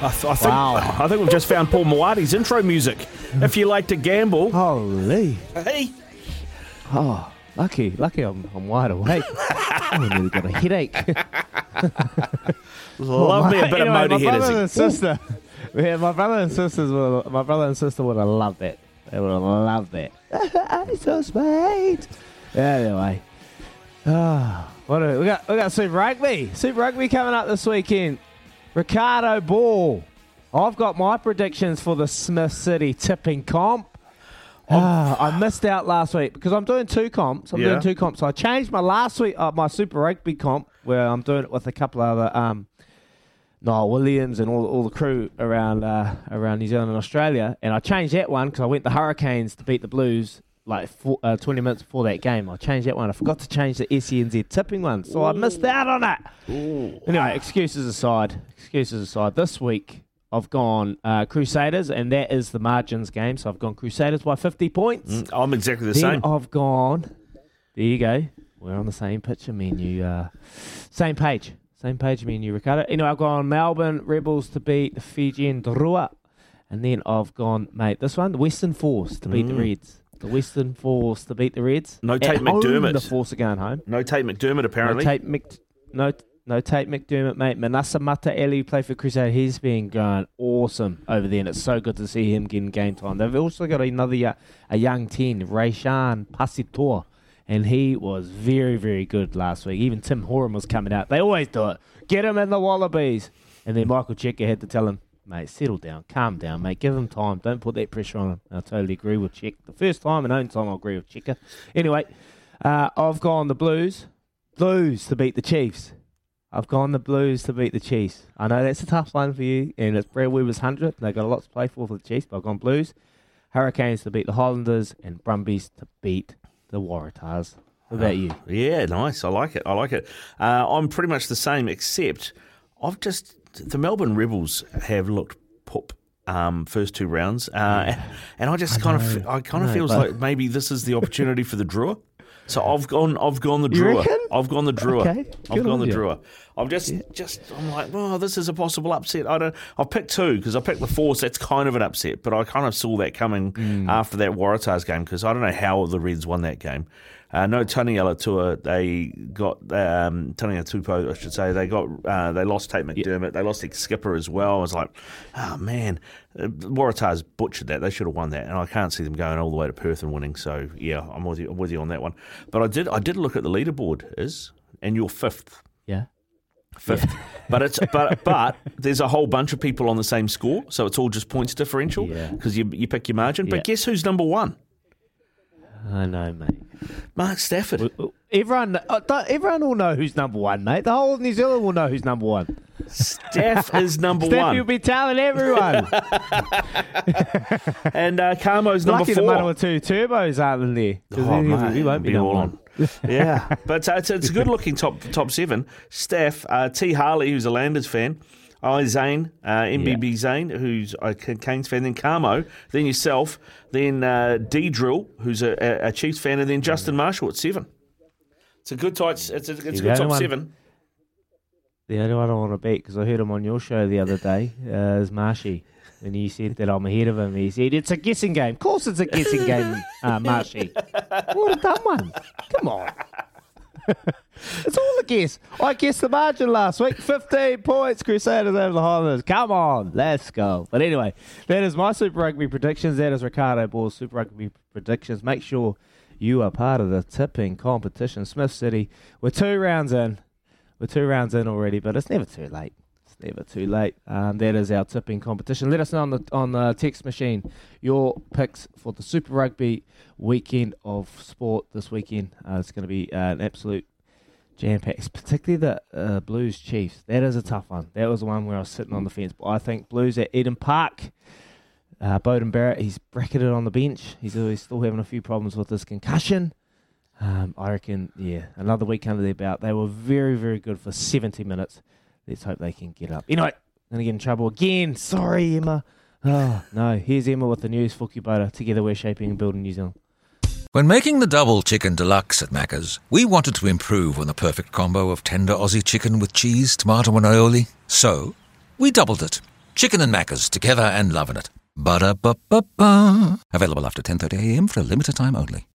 I, th- I think Wow. I think we've just found Paul Moati's intro music. If you like to gamble, Holy. hey, Oh, lucky, lucky I'm, I'm wide awake. I nearly got a headache. love me a bit Anyway, of my motorhead. brother and sister. Yeah, my brother and sisters would, my brother and sister would have loved it. They would have loved it. I'm so sweet. Anyway, ah, what do we got? We got Super Rugby. Super Rugby coming up this weekend. Ricardo Ball. I've got my predictions for the Smith City tipping comp. Ah, I missed out last week because I'm doing two comps. I'm Yeah. doing two comps. So I changed my last week, uh, my Super Rugby comp, where I'm doing it with a couple of other um, Niall Williams and all, all the crew around uh, around New Zealand and Australia. And I changed that one because I went the Hurricanes to beat the Blues like four, uh, 20 minutes before that game. I changed that one. I forgot to change the SENZ tipping one, so I missed out on it. Anyway, excuses aside, excuses aside, this week I've gone uh, Crusaders, and that is the margins game. So I've gone Crusaders by 50 points. Mm, I'm exactly the Then same. I've gone. There you go. We're on the same picture, me and you. Uh, same page. Same page, me and you, Ricardo. Anyway, I've gone Melbourne Rebels to beat the Fijian Drua. And then I've gone, mate, this one, the Western Force to beat the Mm. Reds. The Western Force to beat the Reds. No At Tate McDermott. The Force are going home. No Tate McDermott apparently. No Tate, Mc, no, no Tate McDermott, mate. Manasa Mataele play for Crusade. He's been going awesome over there, and it's so good to see him getting game time. They've also got another yo- a young 10, Reesjan Pasitoa, and he was very, very good last week. Even Tim Horan was coming out. They always do it. Get him in the Wallabies. And then Michael Cheika had to tell him, mate, settle down, calm down, mate. Give him time. Don't put that pressure on him. I totally agree with Check. The first time and only time I agree with Cheika. Anyway, uh, I've gone the Blues. Blues to beat the Chiefs. I've gone the Blues to beat the Chiefs. I know that's a tough one for you, and it's Brad Weber's 100. They've got a lot to play for for the Chiefs, but I've gone Blues. Hurricanes to beat the Highlanders, and Brumbies to beat the Waratahs. What about you? Yeah, nice. I like it. I like it. Uh, I'm pretty much the same, except I've just the Melbourne Rebels have looked poop. Um, first two rounds, uh, and I just kind of, I kind of know, feels like maybe this is the opportunity for the Drua. So I've gone, I've gone the Drua. I've gone the Drua. Okay, I've gone the you. Drua. I'm just, just, I'm like, well, this is a possible upset. I don't. I've picked two because I picked the Force. That's kind of an upset, but I kind of saw that coming Mm. after that Waratahs game because I don't know how the Reds won that game. Uh, no Tony Alatua, they got um, Tony Atupo, I should say. They got uh, they lost Tate McDermott. They lost their skipper as well. I was like, oh man, uh, Waratahs butchered that. They should have won that, and I can't see them going all the way to Perth and winning. So yeah, I'm with you. I'm with you on that one. But I did I did look at the leaderboard is, and you're fifth Yeah. Fifth. But it's but but there's a whole bunch of people on the same score, so it's all just points differential Yeah. because you you pick your margin. Yeah. But guess who's number one? I know, mate. Mark Stafford. Everyone, uh, everyone will know who's number one, mate. The whole of New Zealand will know who's number one. Staff is number Steph, one, you'll be telling everyone. and uh, Carmo's number Lucky the four. Manawatu turbos aren't in there. Oh, mate, we won't be number all one. on. yeah, but uh, it's, it's a good looking top top seven. Steph, uh, T Harley, who's a Landers fan. I Zane, uh, MBB Zane, who's a Canes fan, then Carmo, then yourself, then uh, D Drill, who's a, a, a Chiefs fan, and then Justin Marshall at seven. It's a good tight. It's a, it's a good top one- seven. The only one I want to beat because I heard him on your show the other day uh, is Marshy. And you said that I'm ahead of him. He said it's a guessing game. Of course, it's a guessing game, uh, Marshy. What a dumb one! Come on, it's all a guess. I guessed the margin last week. 15 points, Crusaders over the Highlanders. Come on, let's go. But anyway, that is my Super Rugby predictions. That is Ricardo Ball's Super Rugby predictions. Make sure you are part of the tipping competition. Smith City, we're two rounds in. We're two rounds in already, but it's never too late. It's never too late. Um, that is our tipping competition. Let us know on the on the text machine your picks for the Super Rugby weekend of sport this weekend. Uh, it's going to be uh, an absolute jam packs, particularly the uh, Blues Chiefs. That is a tough one. That was the one where I was sitting on the fence. But I think Blues at Eden Park. Uh, Beauden Barrett, he's bracketed on the bench. He's always still having a few problems with his concussion. Um, I reckon, yeah, another week under their belt. They were very, very good for 70 minutes. Let's hope they can get up. Anyway, going to get in trouble again. Sorry, Emma. Oh, no. Here's Emma with the news for Kubota. Together we're shaping and building New Zealand. When making the double chicken deluxe at Macca's, we wanted to improve on the perfect combo of tender Aussie chicken with cheese, tomato, and aioli. So, we doubled it. Chicken and Macca's together and loving it. Ba-da-ba-ba-ba. Available after 10.30am for a limited time only.